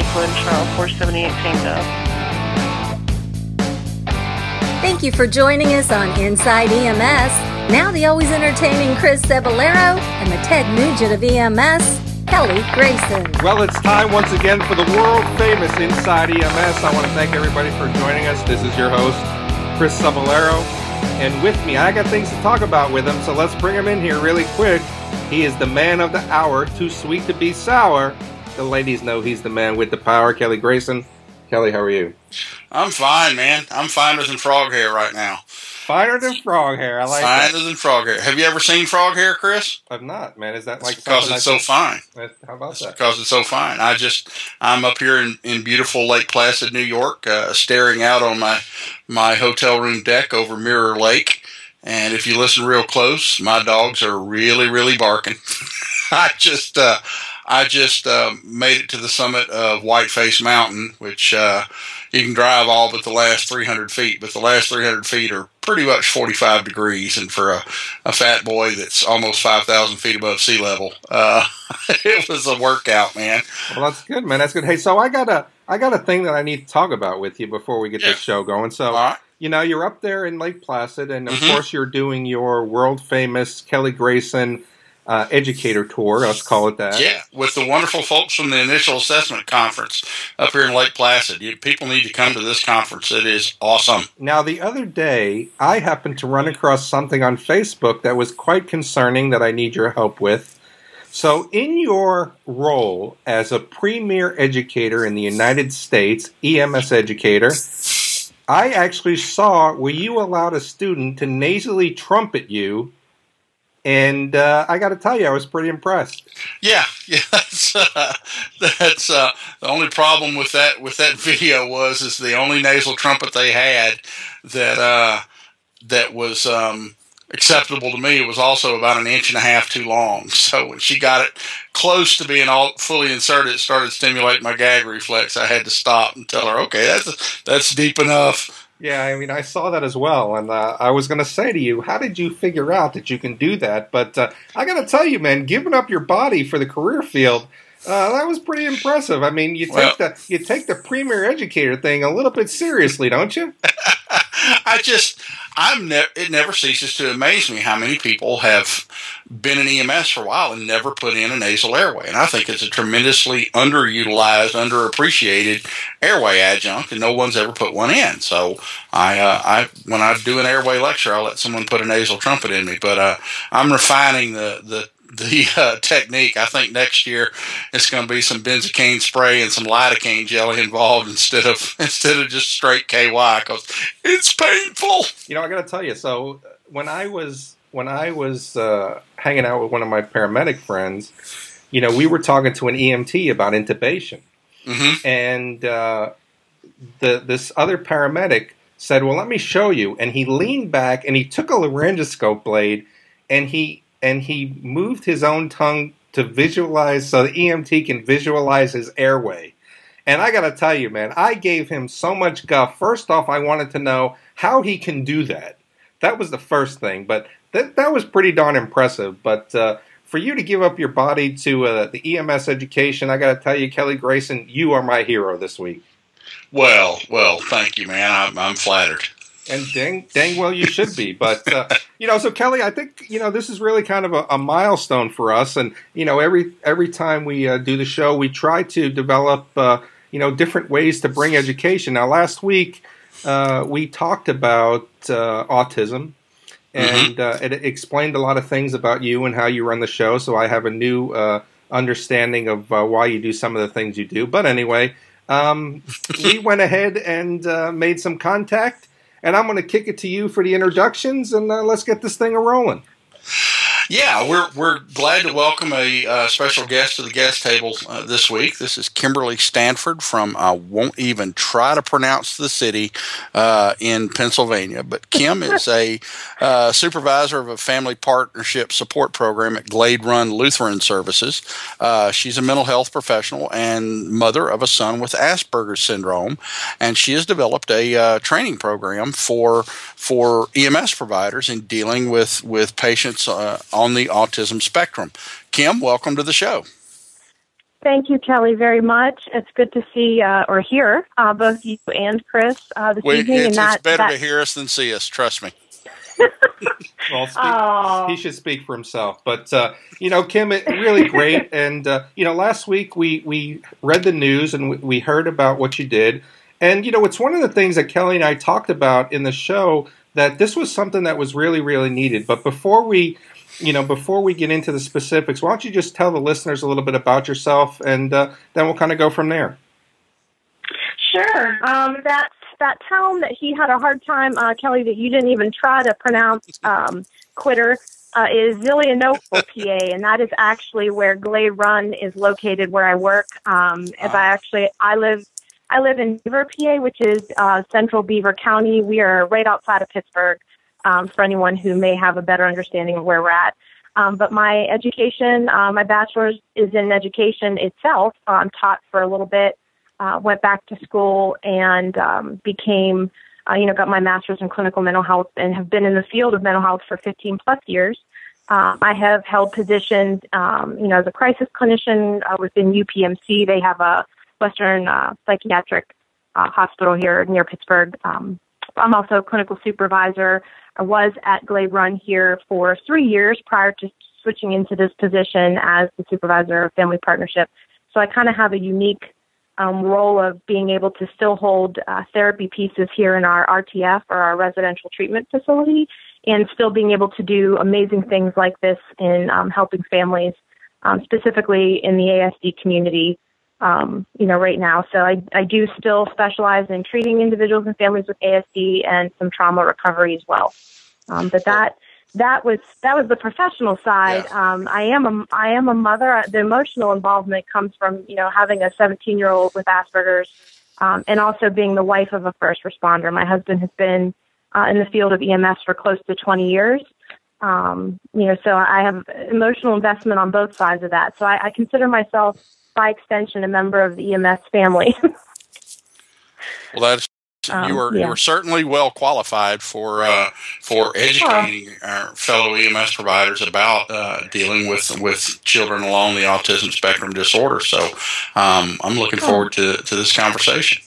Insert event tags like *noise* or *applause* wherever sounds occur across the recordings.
Lakewood, Charles 478 Tango. Thank you for joining us on Inside EMS. Now the always entertaining Chris Cebollero and the Ted Nugent of EMS, Kelly Grayson. Well, it's time once again for the world famous Inside EMS. I want to thank everybody for joining us. This is your host, Chris Cebollero. And with me, I got things to talk about with him, so let's bring him in here really quick. He is the man of the hour, too sweet to be sour. The ladies know he's the man with the power, Kelly Grayson. Kelly, how are you? I'm fine, man. I'm finer than frog hair right now. Finer than frog hair. I like finer that. than frog hair. Have you ever seen frog hair, Chris? I've not, man. Is that like it's because it's so fine? How about it's that? Because it's so fine. I just I'm up here in, in beautiful Lake Placid, New York, uh, staring out on my my hotel room deck over Mirror Lake. And if you listen real close, my dogs are really, really barking. *laughs* I just uh, I just uh, made it to the summit of Whiteface Mountain, which uh, you can drive all but the last 300 feet, but the last 300 feet are pretty much 45 degrees. And for a, a fat boy that's almost 5,000 feet above sea level, uh, *laughs* it was a workout, man. Well, that's good, man. That's good. Hey, so I got a I got a thing that I need to talk about with you before we get Yeah. this show going. So. Right. You know, you're up there in Lake Placid, and of Mhm. course, you're doing your world famous Kelly Grayson uh, educator tour. Let's call it that. Yeah, with the wonderful folks from the Initial Assessment Conference up here in Lake Placid. You, people need to come to this conference. It is awesome. Now, the other day, I happened to run across something on Facebook that was quite concerning that I need your help with. So, in your role as a premier educator in the United States, EMS educator, I actually saw where you allowed a student to nasally trumpet you, and uh, I got to tell you, I was pretty impressed. Yeah, *laughs* yeah. That's uh, that's uh, the only problem with that with that video was is the only nasal trumpet they had that uh, that was um, acceptable to me was also about an inch and a half too long. *laughs* So when she got it close to being all fully inserted, it started stimulating my gag reflex. I had to stop and tell her, okay, that's that's deep enough. Yeah, I mean, I saw that as well, and uh, I was going to say to you, how did you figure out that you can do that? But uh, I got to tell you, man, giving up your body for the career field, uh, that was pretty impressive. I mean, you take Well- the you take the premier educator thing a little bit seriously, don't you? *laughs* I just, I'm ne- it never ceases to amaze me how many people have been in EMS for a while and never put in a nasal airway. And I think it's a tremendously underutilized, underappreciated airway adjunct, and no one's ever put one in. So I, uh, I, when I do an airway lecture, I'll let someone put a nasal trumpet in me. But uh, I'm refining the the the uh, technique. I think next year it's going to be some benzocaine spray and some lidocaine jelly involved instead of *laughs* instead of just straight KY because it's painful. You know, I got to tell you. So uh, when I was when I was uh, hanging out with one of my paramedic friends, you know, we were talking to an EMT about intubation. hmm and uh, the this other paramedic said, "Well, let me show you." And he leaned back and he took a laryngoscope blade and he and he moved his own tongue to visualize so the EMT can visualize his airway. And I got to tell you, man, I gave him so much guff. First off, I wanted to know how he can do that. That was the first thing, but that that was pretty darn impressive. But uh, for you to give up your body to uh, the EMS education, I got to tell you, Kelly Grayson, you are my hero this week. Well, well, thank you, man. I'm, I'm flattered. And dang, dang well you should be. But uh, you know, so Kelly, I think you know this is really kind of a, a milestone for us. And you know, every every time we uh, do the show, we try to develop uh, you know different ways to bring education. Now, last week uh, we talked about uh, autism. And uh, it explained a lot of things about you and how you run the show. So I have a new uh, understanding of uh, why you do some of the things you do. But anyway, um, we went ahead and uh, made some contact, and I'm going to kick it to you for the introductions, and uh, let's get this thing a rolling. Yeah, we're we're glad to welcome a uh, special guest to the guest table uh, this week. This is Kimberly Stanford from I won't even try to pronounce the city uh, in Pennsylvania, but Kim *laughs* is a uh, supervisor of a family partnership support program at Glade Run Lutheran Services. Uh, she's a mental health professional and mother of a son with Asperger's syndrome, and she has developed a uh, training program for for EMS providers in dealing with with patients on the autism spectrum. Kim, welcome to the show. Thank you, Kelly, very much. It's good to see uh, or hear uh, both you and Chris uh, this Well, evening. it's, and that, it's better that- to hear us than see us. Trust me. *laughs* Well, speak, Oh. he should speak for himself. But uh, you know, Kim, it really great. *laughs* And uh, you know, last week we we read the news and we, we heard about what you did. And you know, it's one of the things that Kelly and I talked about in the show that this was something that was really really needed. But before we you know, before we get into the specifics, why don't you just tell the listeners a little bit about yourself, and uh, then we'll kind of go from there. Sure. Um, that that town that he had a hard time, uh, Kelly, that you didn't even try to pronounce, um, quitter, uh, is Zelienople, *laughs* PA, and that is actually where Glade Run is located, where I work. Um, as I actually I live. I live in Beaver, PA, which is uh, central Beaver County. We are right outside of Pittsburgh. Um, for anyone who may have a better understanding of where we're at. Um, but my education, uh, my bachelor's is in education itself. Um, taught for a little bit, uh, went back to school and um, became, uh, you know, got my master's in clinical mental health and have been in the field of mental health for 15 plus years. Um, I have held positions, um, you know, as a crisis clinician uh, within UPMC. They have a Western uh, psychiatric uh, hospital here near Pittsburgh. Um, I'm also a clinical supervisor. I was at Glade Run here for three years prior to switching into this position as the supervisor of family partnership. So I kind of have a unique um, role of being able to still hold uh, therapy pieces here in our RTF or our residential treatment facility and still being able to do amazing things like this in um, helping families, um, specifically in the ASD community um, you know, right now. So I, I do still specialize in treating individuals and families with ASD and some trauma recovery as well. Um, but that that was that was the professional side. Yeah. Um, I am a I am a mother. The emotional involvement comes from you know having a 17 year old with Asperger's, um, and also being the wife of a first responder. My husband has been uh, in the field of EMS for close to 20 years. Um, you know, so I have emotional investment on both sides of that. So I, I consider myself by extension, a member of the EMS family. *laughs* Well, that's Um, you were yeah. you were certainly well qualified for uh, for educating our fellow EMS providers about uh, dealing with with children along the autism spectrum disorder. So um, I'm looking forward to to this conversation.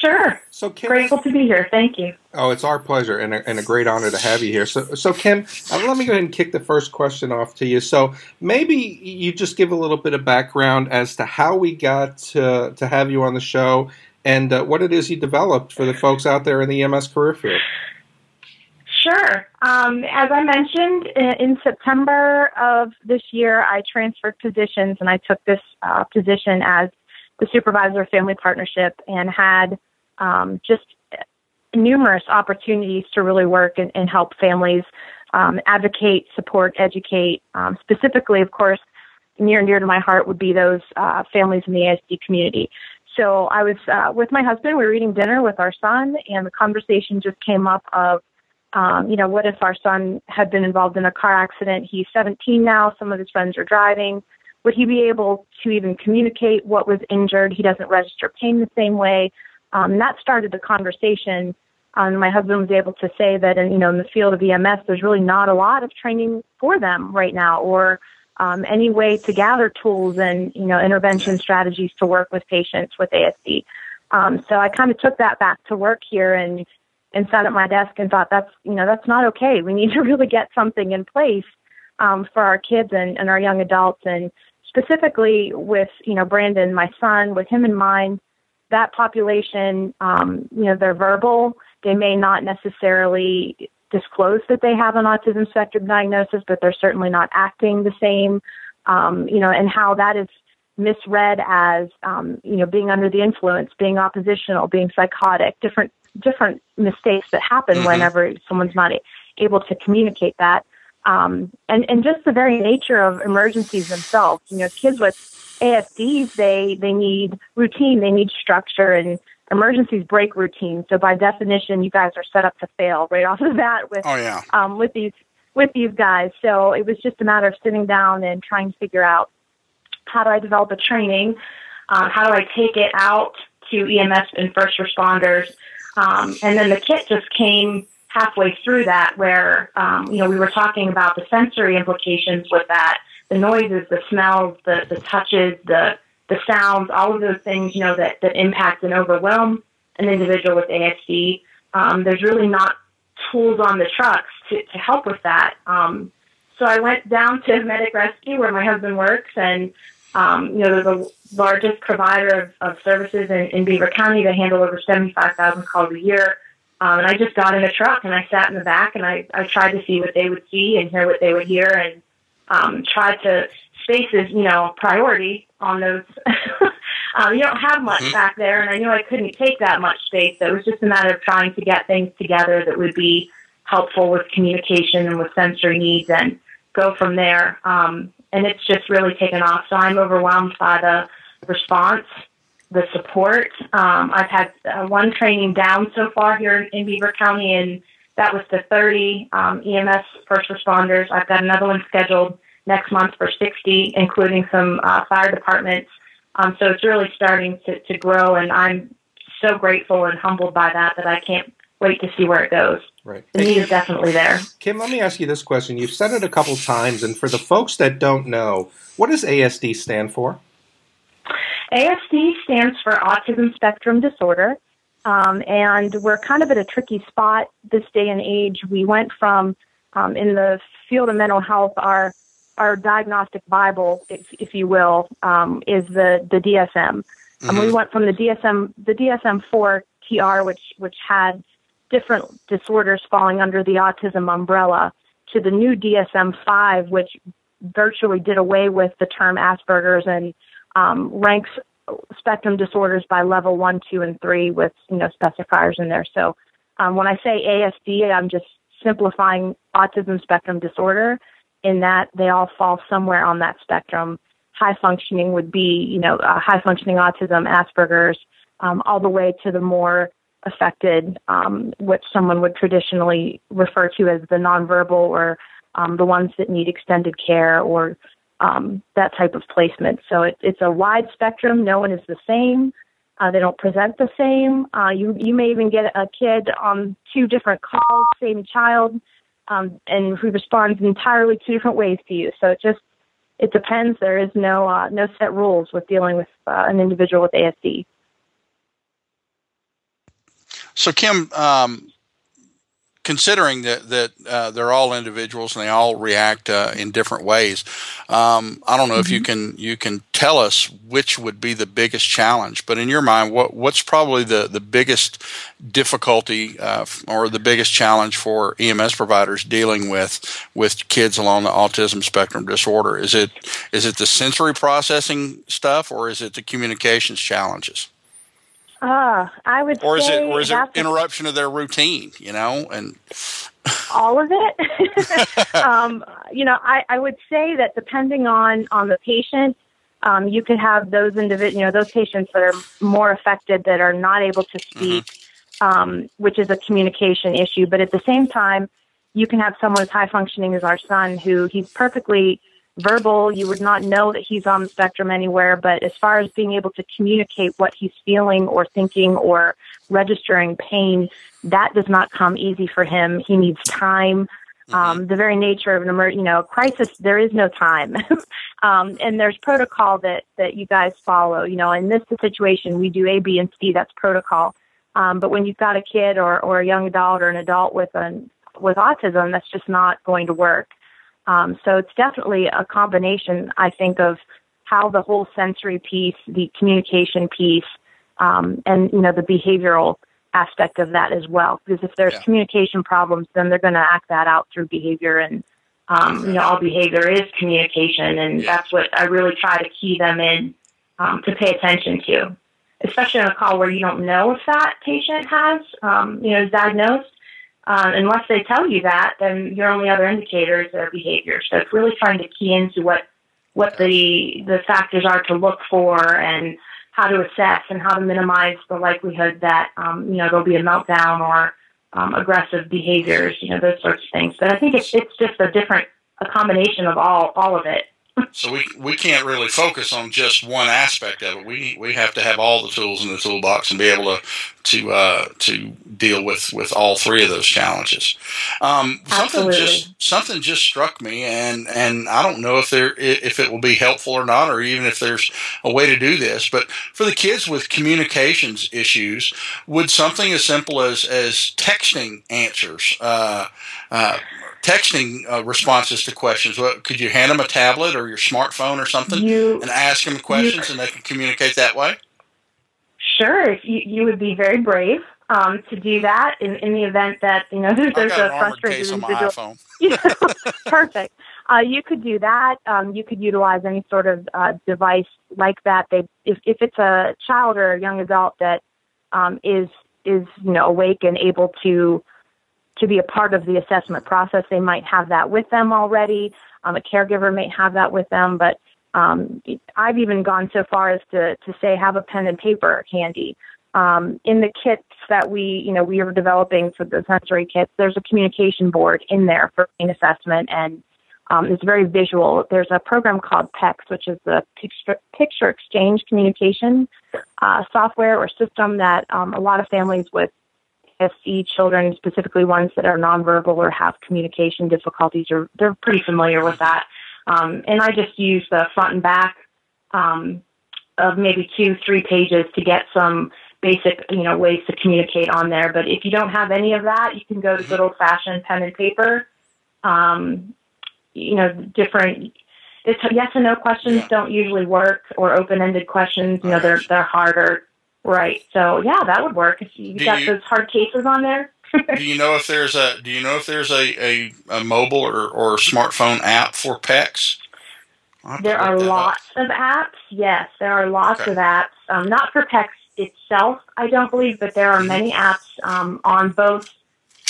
sure. So, Kim, Grateful to be here. Thank you. Oh, it's our pleasure and a, and a great honor to have you here. So, so Kim, uh, let me go ahead and kick the first question off to you. So, maybe you just give a little bit of background as to how we got to, to have you on the show and uh, what it is you developed for the folks out there in the EMS career field. Sure. Um, as I mentioned, in, in September of this year, I transferred positions and I took this uh, position as the supervisor of family partnership and had um, just numerous opportunities to really work and, and help families um, advocate, support, educate. Um, specifically, of course, near and dear to my heart would be those uh, families in the ASD community. So I was uh, with my husband. We were eating dinner with our son, and the conversation just came up of, um, you know, what if our son had been involved in a car accident? He's 17 now. Some of his friends are driving. Would he be able to even communicate what was injured? He doesn't register pain the same way. Um, that started the conversation. Um, my husband was able to say that, in, you know, in the field of EMS, there's really not a lot of training for them right now, or um, any way to gather tools and you know intervention strategies to work with patients with ASD. Um, so I kind of took that back to work here and and sat at my desk and thought that's you know that's not okay. We need *laughs* to really get something in place um, for our kids and, and our young adults, and specifically with you know Brandon, my son, with him in mind. That population, um, you know, they're verbal. They may not necessarily disclose that they have an autism spectrum diagnosis, but they're certainly not acting the same. Um, you know, and how that is misread as um, you know being under the influence, being oppositional, being psychotic, different different mistakes that happen Mhm. whenever someone's not able to communicate that. Um, and and just the very nature of emergencies themselves. You know, kids with ASDs they they need routine, they need structure, and emergencies break routine. So by definition, you guys are set up to fail right *laughs* off the bat with Oh yeah, um, with these with these guys. So it was just a matter of sitting down and trying to figure out how do I develop a training, uh, how do I take it out to EMS and first responders, um, and then the kit just came halfway through that, where um, you know we were talking about the sensory implications with that. The noises, the smells, the, the touches, the the sounds, all of those things, you know, that, that impact and overwhelm an individual with ASD. Um, there's really not tools on the trucks to, to help with that. Um, so I went down to Medic Rescue where my husband works and um, you know, they're the largest provider of, of services in, in Beaver County. They handle over 75,000 calls a year. Um, and I just got in a truck and I sat in the back and I, I tried to see what they would see and hear what they would hear and um, tried to space is, you know, priority on those. *laughs* um, you don't have much mm-hmm. back there, and I knew I couldn't take that much space. So it was just a matter of trying to get things together that would be helpful with communication and with sensory needs and go from there. Um, and it's just really taken off. So I'm overwhelmed by the response, the support. Um, I've had uh, one training down so far here in, in Beaver County, and that was to 30 um, EMS first responders. I've got another one scheduled next month for 60, including some uh, fire departments. Um, so it's really starting to, to grow, and I'm so grateful and humbled by that that I can't wait to see where it goes. Right. The need is definitely there. Kim, let me ask you this question. You've said it a couple times, and for the folks that don't know, what does ASD stand for? ASD stands for Autism Spectrum Disorder. Um, and we're kind of at a tricky spot this day and age. We went from, um, in the field of mental health, our our diagnostic Bible, if, if you will, um, is the the DSM. Mm-hmm. And we went from the DSM the DSM four TR, which which had different disorders falling under the autism umbrella to the new DSM 5, which virtually did away with the term Asperger's and um, ranks spectrum disorders by level one, two, and three with you know specifiers in there. So um, when I say ASD, I'm just simplifying autism spectrum disorder in that they all fall somewhere on that spectrum. High functioning would be you know uh, high functioning autism, Asperger's, um, all the way to the more affected, um, which someone would traditionally refer to as the nonverbal or um, the ones that need extended care or um, that type of placement. So it, it's a wide spectrum. No one is the same. Uh, they don't present the same. Uh, you you may even get a kid on two different calls, same child, um, and who responds entirely two different ways to you. So it just it depends. There is no uh, no set rules with dealing with uh, an individual with ASD. So, Kim, um, considering that that uh, they're all individuals and they all react uh, in different ways, um, I don't know mm-hmm. if you mm-hmm. can you can tell us which would be the biggest challenge. But in your mind, what what's probably the the biggest difficulty uh, or the biggest challenge for EMS providers dealing with with kids along the autism spectrum disorder? Is it is it the sensory processing stuff or is it the communications challenges? Uh, I would or is it or is it interruption of their routine? You know, and all of it. *laughs* *laughs* um, you know, I, I would say that depending on on the patient, um, you could have those individuals, you know, those patients that are more affected that are not able to mm-hmm. speak, mm-hmm. um, which is a communication issue. But at the same time, you can have someone as high functioning as our son, who he's perfectly verbal. You would not know that he's on the spectrum anywhere. But as far as being able to communicate what he's feeling or thinking or registering pain, that does not come easy for him. He needs time. Mm-hmm. Um, the very nature of an emer- you know, crisis, there is no time. *laughs* um, and there's protocol that, that you guys follow. You know, in this situation, we do A, B, and C. That's protocol. Um, but when you've got a kid or, or a young adult or an adult with an with autism, that's just not going to work. Um, so it's definitely a combination, I think, of how the whole sensory piece, the communication piece, um, and you know the behavioral aspect of that as well. Because if there's yeah. communication problems, then they're going to act that out through behavior, and um, you know all behavior is communication, and yeah. that's what I really try to key them in um, to pay attention to, especially on a call where you don't know if that patient has, um, you know, is diagnosed. Um, unless they tell you that, then your only other indicator is their behavior. So it's really trying to key into what what the the factors are to look for and how to assess and how to minimize the likelihood that um, you know there'll be a meltdown or um, aggressive behaviors, you know those sorts of things. But I think it's it's just a different a combination of all all of it. So we we can't really focus on just one aspect of it. We we have to have all the tools in the toolbox and be able to to uh, to deal with with all three of those challenges. Um, something just something just struck me, and and I don't know if there if it will be helpful or not, or even if there's a way to do this. But for the kids with communications issues, would something as simple as as texting answers. Uh, uh, texting uh, responses to questions. What, could you hand them a tablet or your smartphone or something you, and ask them questions you, and they can communicate that way? Sure. You, you would be very brave um, to do that in, in the event that, you know, *laughs* there's, there's a frustrated individual. *laughs* perfect. Uh, you could do that. Um, you could utilize any sort of uh, device like that. They, if, if it's a child or a young adult that um, is is you know awake and able to to be a part of the assessment process. They might have that with them already. Um, a caregiver may have that with them, but um, I've even gone so far as to, to say have a pen and paper handy. Um, in the kits that we, you know, we are developing for the sensory kits, there's a communication board in there for brain assessment, and um, it's very visual. There's a program called PECS, which is the picture, picture exchange communication uh, software or system that um, a lot of families with SE children, specifically ones that are nonverbal or have communication difficulties, are they're pretty familiar with that. Um, and I just use the front and back um, of maybe two, three pages to get some basic, you know, ways to communicate on there. But if you don't have any of that, you can go to good old fashioned pen and paper. Um, you know, different. It's yes and no questions yeah. don't usually work, or open ended questions. You know, they're they're harder Right. So yeah, that would work if you do got you, those hard cases on there. *laughs* do you know if there's a Do you know if there's a a, a mobile or, or smartphone app for PECS? There are lots up. of apps. Yes, there are lots okay. of apps. Um, not for PECS itself, I don't believe, but there are mm-hmm. many apps um, on both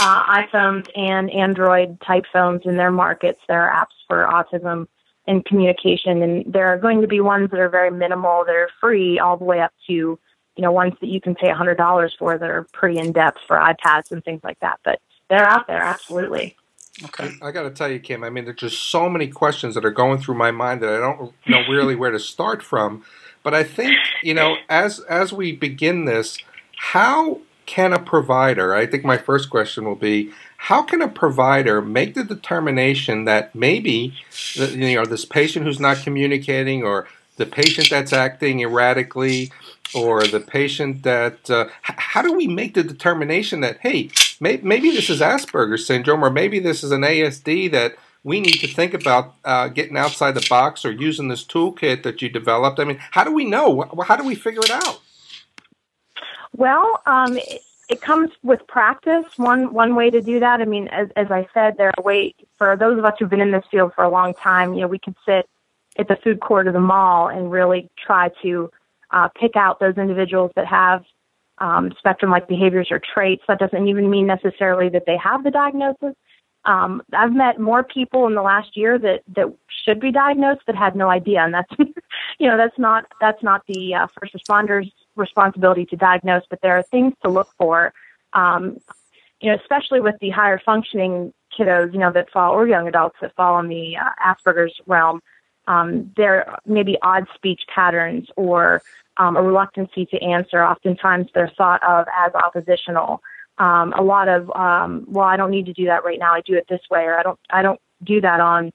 uh, iPhones and Android type phones in their markets. There are apps for autism and communication, and there are going to be ones that are very minimal, that are free, all the way up to you know, ones that you can pay a hundred dollars for that are pretty in depth for iPads and things like that. But they're out there, absolutely. Okay. I, got to tell you, Kim. I mean, there's just so many questions that are going through my mind that I don't know really where to start from. But I think you know, as as we begin this, how can a provider? I think my first question will be, how can a provider make the determination that maybe you know this patient who's not communicating or the patient that's acting erratically or the patient that uh, how do we make the determination that hey may, maybe this is asperger's syndrome or maybe this is an asd that we need to think about uh, getting outside the box or using this toolkit that you developed? I mean how do we know? How do we figure it out? Well um, it, it comes with practice. One one way to do that i mean as, as i said there are ways for those of us who've been in this field for a long time you know we can sit at the food court of the mall and really try to uh, pick out those individuals that have um, spectrum like behaviors or traits. That doesn't even mean necessarily that they have the diagnosis. Um, I've met more people in the last year that, that should be diagnosed that had no idea, and that's *laughs* you know that's not that's not the uh, first responders' responsibility to diagnose, but there are things to look for. Um, you know, especially with the higher functioning kiddos, you know, that fall or young adults that fall in the uh, Asperger's realm. Um, there may be odd speech patterns or um, a reluctancy to answer. Oftentimes they're thought of as oppositional. Um, a lot of, um, well, I don't need to do that right now. I do it this way, or I don't, I don't do that on,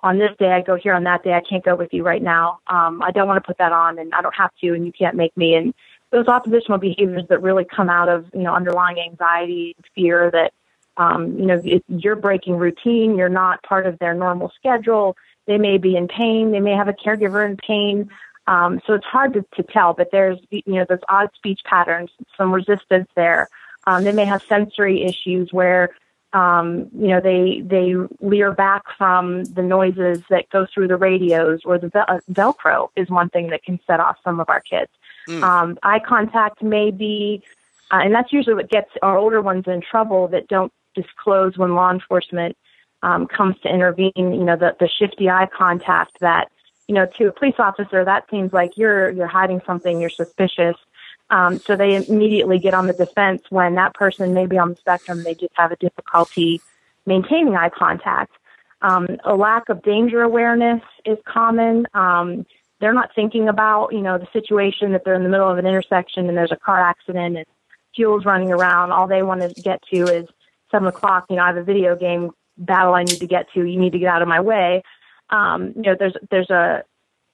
on this day. I go here on that day. I can't go with you right now. Um, I don't want to put that on, and I don't have to, and you can't make me. And those oppositional behaviors that really come out of, you know, underlying anxiety, fear that, um, you know, you're breaking routine. You're not part of their normal schedule. They may be in pain. They may have a caregiver in pain. Um, so it's hard to, to tell, but there's, you know, those odd speech patterns, some resistance there. Um, they may have sensory issues where, um, you know, they, they leer back from the noises that go through the radios or the vel- uh, Velcro is one thing that can set off some of our kids. Mm. Um, eye contact may be, uh, and that's usually what gets our older ones in trouble that don't disclose when law enforcement um, comes to intervene. You know, the, the shifty eye contact that you know, to a police officer, that seems like you're you're hiding something, you're suspicious. Um, so they immediately get on the defense when that person may be on the spectrum, they just have a difficulty maintaining eye contact. Um, a lack of danger awareness is common. Um, they're not thinking about, you know, the situation that they're in the middle of an intersection and there's a car accident and fuel's running around. All they want to get to is seven o'clock. You know, I have a video game battle I need to get to. You need to get out of my way. Um, you know, there's there's a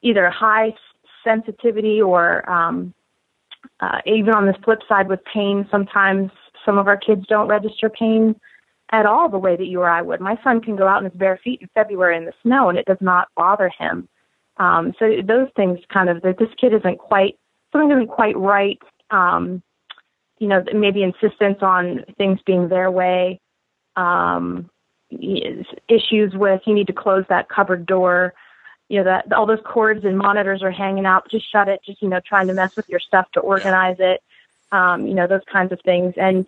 either a high sensitivity or um, uh, even on the flip side with pain. Sometimes some of our kids don't register pain at all the way that you or I would. My son can go out in his bare feet in February in the snow and it does not bother him. Um, so those things kind of that this kid isn't quite something isn't quite right. Um, you know, maybe insistence on things being their way. Um, issues with you need to close that cupboard door. You know that all those cords and monitors are hanging out. Just shut it. Just you know, trying to mess with your stuff to organize it. Um, you know those kinds of things, and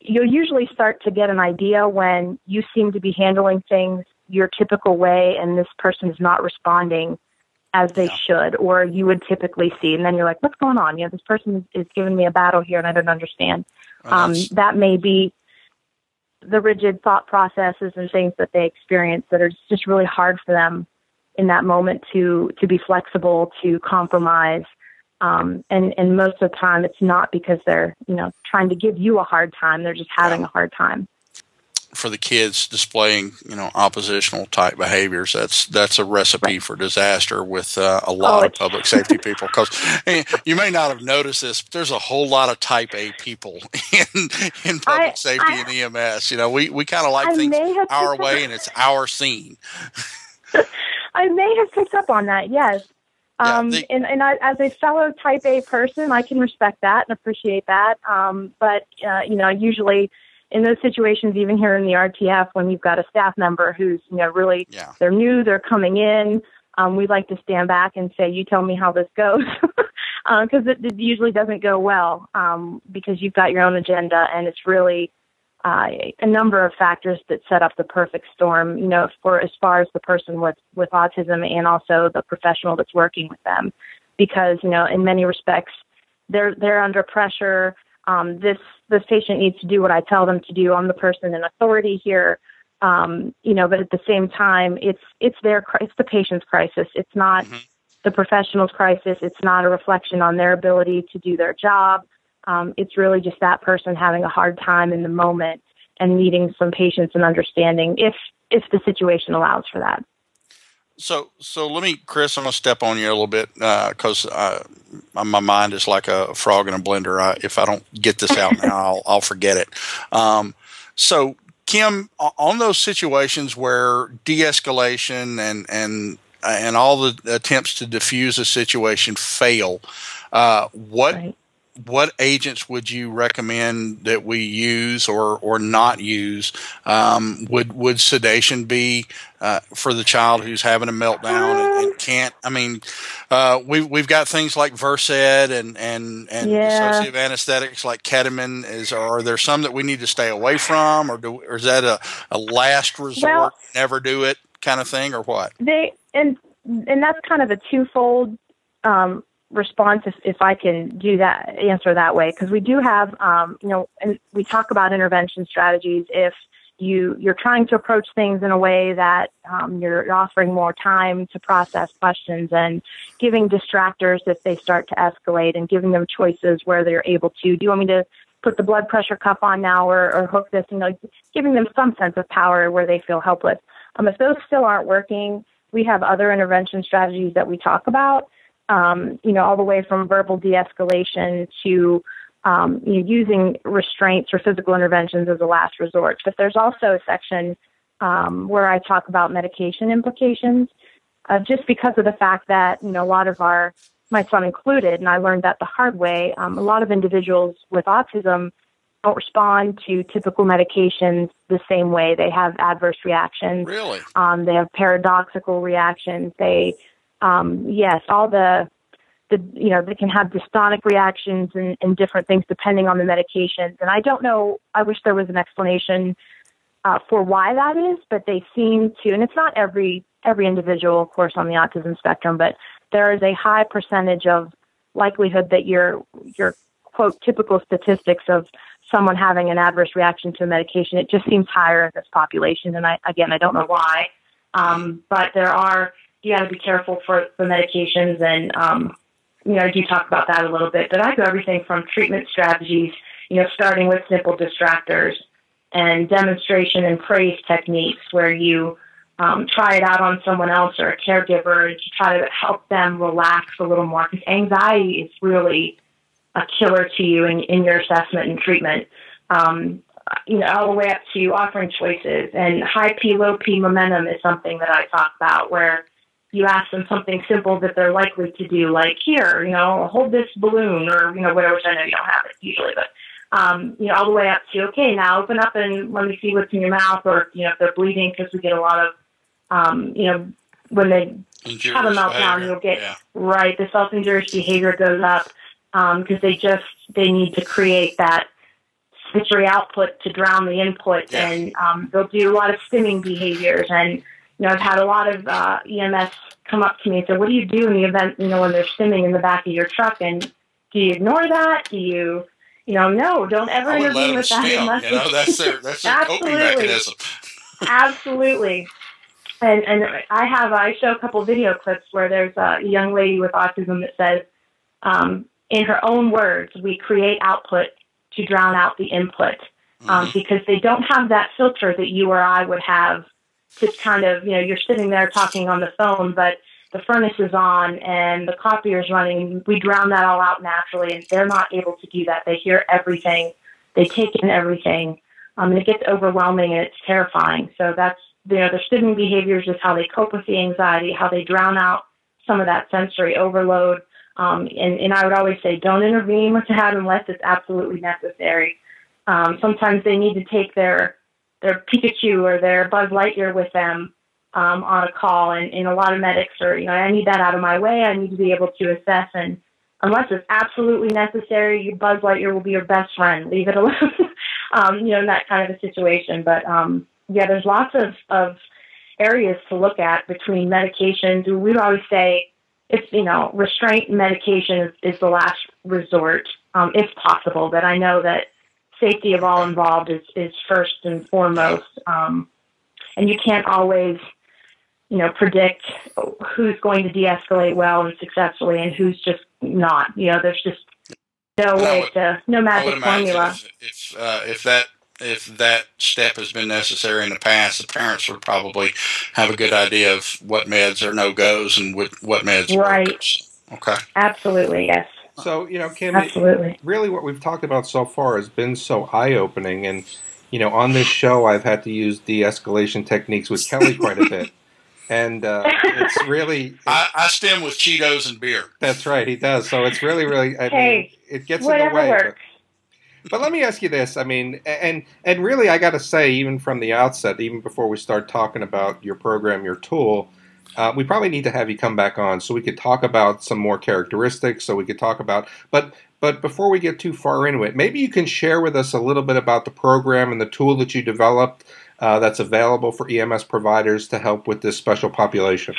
you'll usually start to get an idea when you seem to be handling things your typical way, and this person is not responding as they yeah. should, or you would typically see. And then you're like, what's going on? You know, this person is, giving me a battle here and I don't understand. Oh, um, that may be the rigid thought processes and things that they experience that are just really hard for them in that moment to, to be flexible, to compromise. Um, and, and most of the time it's not because they're, you know, trying to give you a hard time. They're just having a hard time for the kids displaying you know oppositional type behaviors. That's that's a recipe right. for disaster with uh, a lot oh, of public *laughs* safety people. Because you may not have noticed this but there's a whole lot of type a people *laughs* in in public I, safety I, and ems you know we we kind of like I things our way and it's our scene. *laughs* I may have picked up on that yes. Um, yeah, they, and and I, as a fellow Type A person, I can respect that and appreciate that. Um, but uh, you know, usually in those situations, even here in the RTF, when you've got a staff member who's you know really yeah. they're new, they're coming in, um, we like to stand back and say, "You tell me how this goes," because *laughs* uh, it, it usually doesn't go well um, because you've got your own agenda, and it's really uh, a number of factors that set up the perfect storm. You know, for as far as the person with with autism and also the professional that's working with them, because you know, in many respects, they're they're under pressure um, this this patient needs to do what I tell them to do. I'm the person in authority here, um, you know. But at the same time, it's it's their it's the patient's crisis. It's not mm-hmm. the professional's crisis. It's not a reflection on their ability to do their job. Um, it's really just that person having a hard time in the moment and needing some patience and understanding if if the situation allows for that. So, so let me, Chris. I'm gonna step on you a little bit because uh, uh, my mind is like a frog in a blender. I, if I don't get this out now, *laughs* I'll, I'll forget it. Um, so, Kim, on those situations where de-escalation and and and all the attempts to diffuse a situation fail, uh, what right what agents would you recommend that we use or or not use? Um, would would sedation be uh, for the child who's having a meltdown and, and can't? I mean, uh, we've we've got things like Versed and and and yeah. dissociative anesthetics like ketamine. Is are there some that we need to stay away from, or do or is that a, a last resort, well, never do it kind of thing, or what? They and and that's kind of a twofold um, response if, if I can do that answer that way. Because we do have um, you know and we talk about intervention strategies if you you're trying to approach things in a way that um, you're offering more time to process questions and giving distractors if they start to escalate and giving them choices where they're able to. Do you want me to put the blood pressure cuff on now or, or hook this you know giving them some sense of power where they feel helpless. Um, if those still aren't working we have other intervention strategies that we talk about um, you know, all the way from verbal de-escalation to um, you know, using restraints or physical interventions as a last resort. But there's also a section um, where I talk about medication implications, uh, just because of the fact that you know a lot of our, my son included, and I learned that the hard way. Um, a lot of individuals with autism don't respond to typical medications the same way. They have adverse reactions. Really? Um, they have paradoxical reactions. They um, yes, all the the you know they can have dystonic reactions and, and different things depending on the medications. And I don't know. I wish there was an explanation uh, for why that is, but they seem to. And it's not every every individual, of course, on the autism spectrum, but there is a high percentage of likelihood that your your quote typical statistics of someone having an adverse reaction to a medication. It just seems higher in this population, and I again I don't know why. Um, but there are you got to be careful for the medications, and um, you know I do talk about that a little bit. But I do everything from treatment strategies, you know, starting with simple distractors and demonstration and praise techniques where you um, try it out on someone else or a caregiver to try to help them relax a little more because anxiety is really a killer to you in, in your assessment and treatment. Um, you know, all the way up to offering choices and high P, low P momentum is something that I talk about where you ask them something simple that they're likely to do, like here, you know, hold this balloon or, you know, whatever, which I know you don't have it usually, but, um, you know, all the way up to, okay, now open up and let me see what's in your mouth or, you know, if they're bleeding because we get a lot of, um, you know, when they Injurious have a meltdown, you'll get, Yeah. right, the self-injurious behavior goes up because they just, they need to create that sensory output to drown the input and um, they'll do a lot of stimming behaviors and you know i've had a lot of uh, ems come up to me and say what do you do in the event you know when they're stimming in the back of your truck and do you ignore that do you you know no don't ever intervene with that stim. unless You know, that's their *laughs* that's their coping mechanism. Absolutely. And and I have I show a couple video clips where there's a young lady with autism that says, um, in her own words, we create output to drown out the input um, because they don't have that filter that you or I would have to kind of you know you're sitting there talking on the phone, but the furnace is on and the copier's running. We drown that all out naturally, and they're not able to do that. They hear everything, they take in everything, um, and it gets overwhelming and it's terrifying. So that's you know their stimming behaviors is how they cope with the anxiety, how they drown out some of that sensory overload. Um, and, and I would always say, don't intervene with that unless it's absolutely necessary. Um, sometimes they need to take their their Pikachu or their Buzz Lightyear with them um, on a call, and, and a lot of medics are, you know, I need that out of my way. I need to be able to assess, and unless it's absolutely necessary, your Buzz Lightyear will be your best friend. Leave it *laughs* alone, um, you know, in that kind of a situation. But um, yeah, there's lots of, of areas to look at between medications. We would always say it's, you know, restraint medication is, is the last resort, um, if possible. But I know that safety of all involved is, is first and foremost. Um, and you can't always, you know, predict who's going to de-escalate well and successfully and who's just not. You know, there's just no way would- to, no magic formula. if if, uh, if that if that step has been necessary in the past, the parents would probably have a good idea of what meds are no goes and what what meds Right. work. So, Okay. Absolutely, yes. So you know, Kim, Absolutely. really what we've talked about so far has been so eye-opening and you know on this show i've had to use de-escalation techniques with kelly quite a bit *laughs* and uh, it's really I, I stim with Cheetos and beer. that's right he does so it's really really i Hey, mean it gets in the way but, works. but let me ask you this i mean and and really i got to say even from the outset even before we start talking about your program your tool uh, we probably need to have you come back on so we could talk about some more characteristics so we could talk about but but before we get too far into it maybe you can share with us a little bit about the program and the tool that you developed uh, that's available for ems providers to help with this special population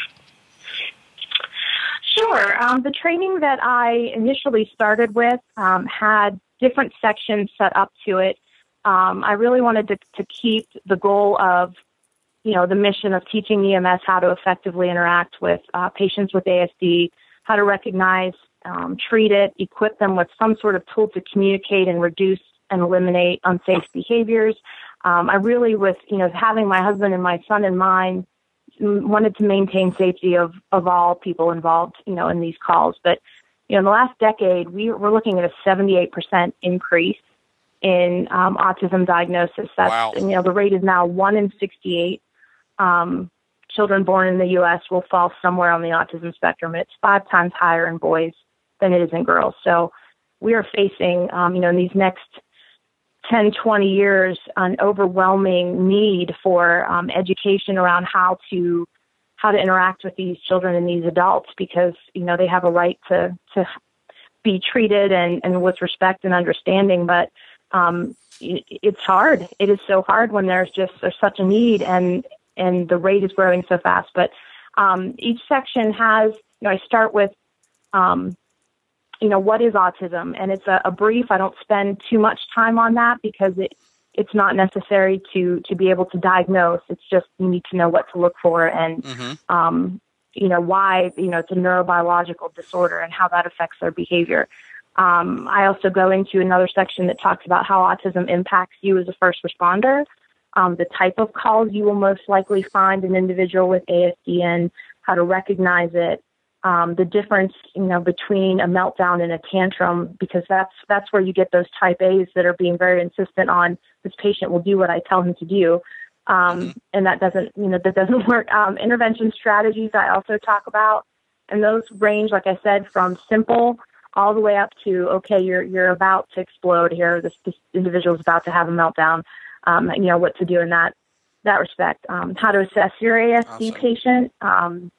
Sure. Um, the training that I initially started with um, had different sections set up to it. Um, I really wanted to, to keep the goal of, you know, the mission of teaching EMS how to effectively interact with uh, patients with ASD, how to recognize, um, treat it, equip them with some sort of tool to communicate and reduce and eliminate unsafe behaviors. Um, I really, with you know, having my husband and my son in mind, wanted to maintain safety of, of all people involved, you know, in these calls. But, you know, in the last decade, we, we're looking at a 78% increase in um, autism diagnosis. That's, Wow. you know, the rate is now 1 in 68 um, children born in the U.S. will fall somewhere on the autism spectrum. It's five times higher in boys than it is in girls. So we are facing, um, you know, in these next 10, 20 years, an overwhelming need for um, education around how to how to interact with these children and these adults because you know they have a right to to be treated and, and with respect and understanding, but um, it, it's hard. It is so hard when there's just there's such a need and and the rate is growing so fast. But um, each section has you know I start with um, you know, what is autism? And it's a, a brief. I don't spend too much time on that because it it's not necessary to to be able to diagnose. It's just you need to know what to look for and mm-hmm. um, you know why you know it's a neurobiological disorder and how that affects their behavior. Um, I also go into another section that talks about how autism impacts you as a first responder, um, the type of calls you will most likely find an individual with ASD how to recognize it, um, the difference, you know, between a meltdown and a tantrum, because that's that's where you get those type A's that are being very insistent on this patient will do what I tell him to do, um, mm-hmm. and that doesn't, you know, that doesn't *laughs* work. Um, intervention strategies I also talk about, and those range, like I said, from simple all the way up to okay, you're you're about to explode here. This, this individual is about to have a meltdown. Um, you know what to do in that that respect. Um, how to assess your ASD awesome. patient. Um,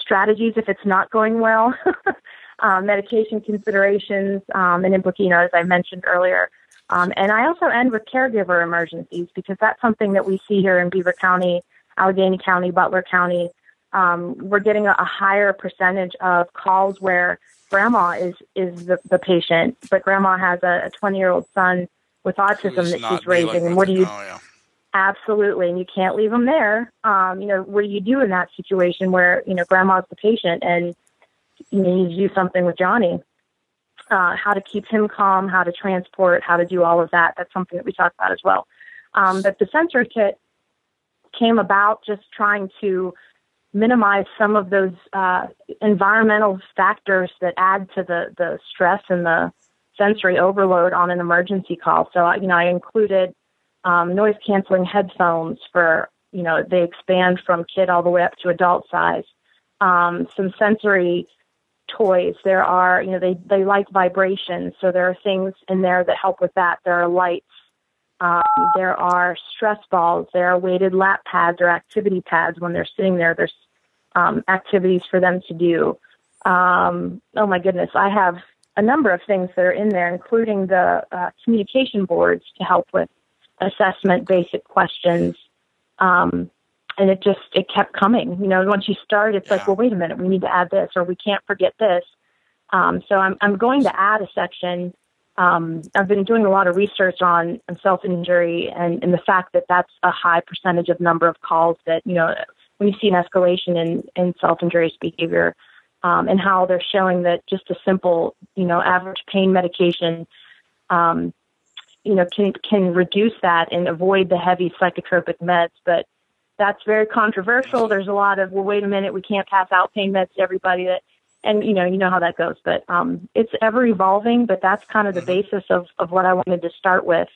strategies if it's not going well, *laughs* um, medication considerations, um, and you know, as I mentioned earlier. Um, and I also end with caregiver emergencies because that's something that we see here in Beaver County, Allegheny County, Butler County. Um, we're getting a, a higher percentage of calls where grandma is is the, the patient, but grandma has a 20 year old son with autism that she's raising. And what do you? Oh, yeah. Absolutely, and you can't leave them there. Um, you know, what do you do in that situation where you know grandma's the patient and you need to do something with Johnny? Uh, how to keep him calm, how to transport, how to do all of that. That's something that we talk about as well. Um, but the sensory kit came about just trying to minimize some of those uh, environmental factors that add to the the stress and the sensory overload on an emergency call. So, you know, I included um, noise canceling headphones for you know they expand from kid all the way up to adult size. Um, some sensory toys. There are you know they they like vibrations, so there are things in there that help with that. There are lights. Um, there are stress balls. There are weighted lap pads or activity pads when they're sitting there. There's um, activities for them to do. Um, oh my goodness, I have a number of things that are in there, including the uh, communication boards to help with assessment, basic questions. Um, and it just, it kept coming. You know, once you start, it's yeah. like, well, wait a minute, we need to add this or we can't forget this. Um, so I'm, I'm going to add a section. Um, I've been doing a lot of research on, on self injury and, and the fact that that's a high percentage of number of calls that, you know, when you see an escalation in, in self injurious behavior, um, and how they're showing that just a simple, you know, average pain medication um, you know can can reduce that and avoid the heavy psychotropic meds. But that's very controversial. There's a lot of well wait a minute we can't pass out pain meds to everybody that and you know you know how that goes. But um it's ever evolving but that's kind of the mm-hmm. basis of of what i wanted to start with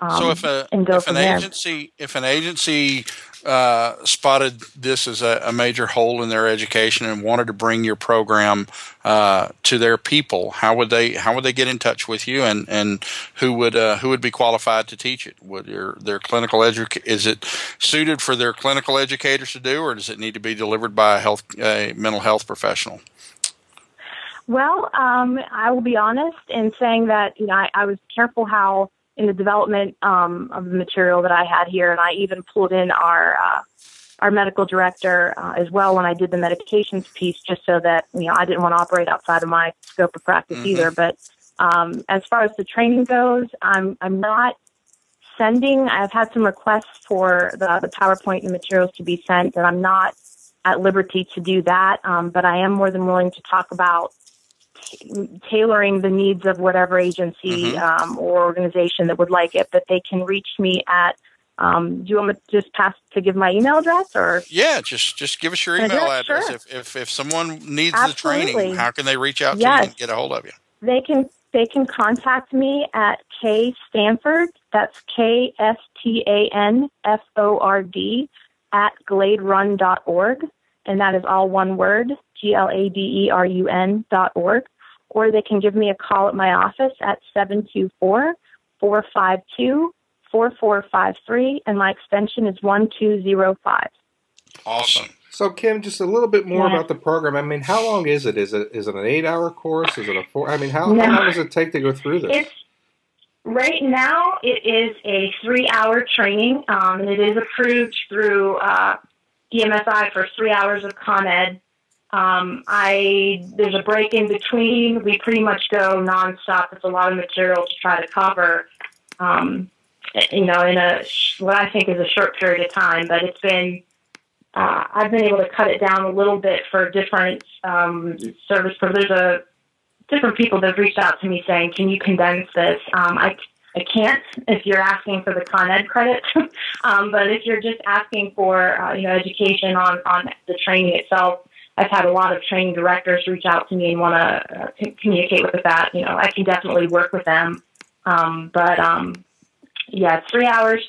um, so if a if an there. agency if an agency uh, spotted this as a, a, major hole in their education and wanted to bring your program uh, to their people, how would they how would they get in touch with you, and, and who would uh, who would be qualified to teach it? Would their their clinical edu- is it suited for their clinical educators to do, or does it need to be delivered by a health a mental health professional? Well, um, I will be honest in saying that you know I, I was careful how in the development um, of the material that I had here, and I even pulled in our uh, our medical director uh, as well when I did the medications piece, just so that you know I didn't want to operate outside of my scope of practice mm-hmm. either. But um, as far as the training goes, I'm I'm not sending. I've had some requests for the the PowerPoint and materials to be sent, and I'm not at liberty to do that. Um, but I am more than willing to talk about tailoring the needs of whatever agency mm-hmm. um, or organization that would like it, but they can reach me at. Um, do you want me to just pass to give my email address or? Yeah, just just give us your email address. address. Sure. If, if if someone needs Absolutely. the training, how can they reach out to yes. you and get a hold of you? They can they can contact me at K Stanford. That's K S T A N F O R D at gladerun.org. And that is all one word, G L A D E R U N dot org or they can give me a call at my office at 724 452 4453, and my extension is 1205. Awesome. So, Kim, just a little bit more yeah. about the program. I mean, how long is it? Is it is it an eight hour course? Is it a four? I mean, how, no. how long does it take to go through this? It's, right now, it is a three hour training, um, and it is approved through uh, DMSI for three hours of ComEd Um, I there's a break in between. We pretty much go nonstop. It's a lot of material to try to cover. Um, you know, in a what I think is a short period of time, but it's been uh, I've been able to cut it down a little bit for different um, service. There's a different people that have reached out to me saying, "Can you condense this?" Um, I I can't if you're asking for the Con Ed credit, *laughs* um, but if you're just asking for uh, you know education on on the training itself, I've had a lot of training directors reach out to me and want to uh, communicate with that. You know, I can definitely work with them, um, but um, yeah, three hours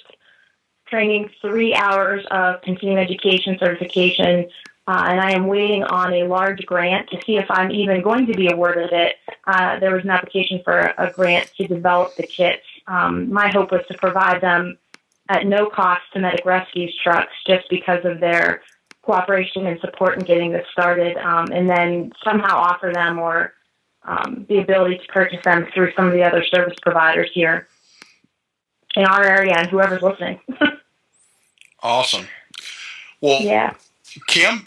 training, three hours of continuing education certification, uh, and I am waiting on a large grant to see if I'm even going to be awarded it. Uh, there was an application for a grant to develop the kits. Um, my hope was to provide them at no cost to medic rescues trucks just because of their cooperation and support in getting this started, um, and then somehow offer them or um, the ability to purchase them through some of the other service providers here in our area and whoever's listening. *laughs* awesome. Well, yeah. Kim,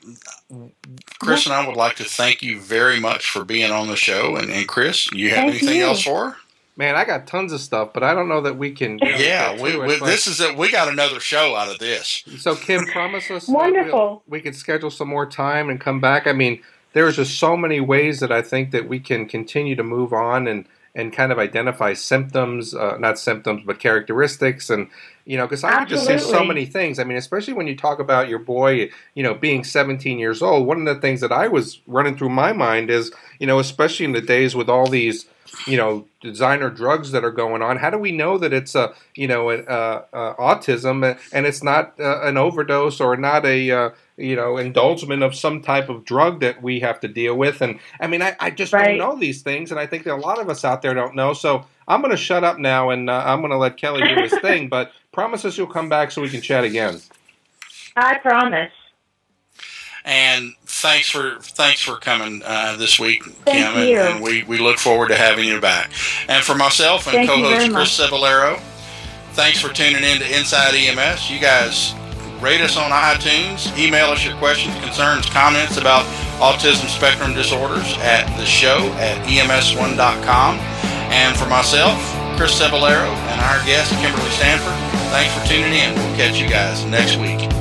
Chris, and I would like to thank you very much for being on the show. And, and Chris, you have Thank anything you. else for? Her? Man, I got tons of stuff, but I don't know that we can. you Yeah, we, we, this is it. We got another show out of this. So Kim, promise us Wonderful. we'll- we could schedule some more time and come back. I mean, there's just so many ways that I think that we can continue to move on and and kind of identify symptoms, uh, not symptoms, but characteristics, and you know, because I could just say so many things. I mean, especially when you talk about your boy, you know, being 17 years old. One of the things that I was running through my mind is, you know, especially in the days with all these you know designer drugs that are going on how do we know that it's a you know an, uh, uh, autism and it's not uh, an overdose or not a uh, you know indulgement of some type of drug that we have to deal with and i mean i, I just Right. don't know these things and i think that a lot of us out there don't know so i'm going to shut up now and uh, i'm going to let kelly do his thing but *laughs* promise us you'll come back so we can chat again I promise. And thanks for thanks for coming uh, this week, Thank Kim. And, you. and we, we look forward to having you back. And for myself and Thank co-host Chris Cebollero, thanks for tuning in to Inside EMS. You guys rate us on iTunes. Email us your questions, concerns, comments about autism spectrum disorders at the show at E ems1.com. And for myself, Chris Cebollero, and our guest Kimberly Stanford, thanks for tuning in. We'll catch you guys next week.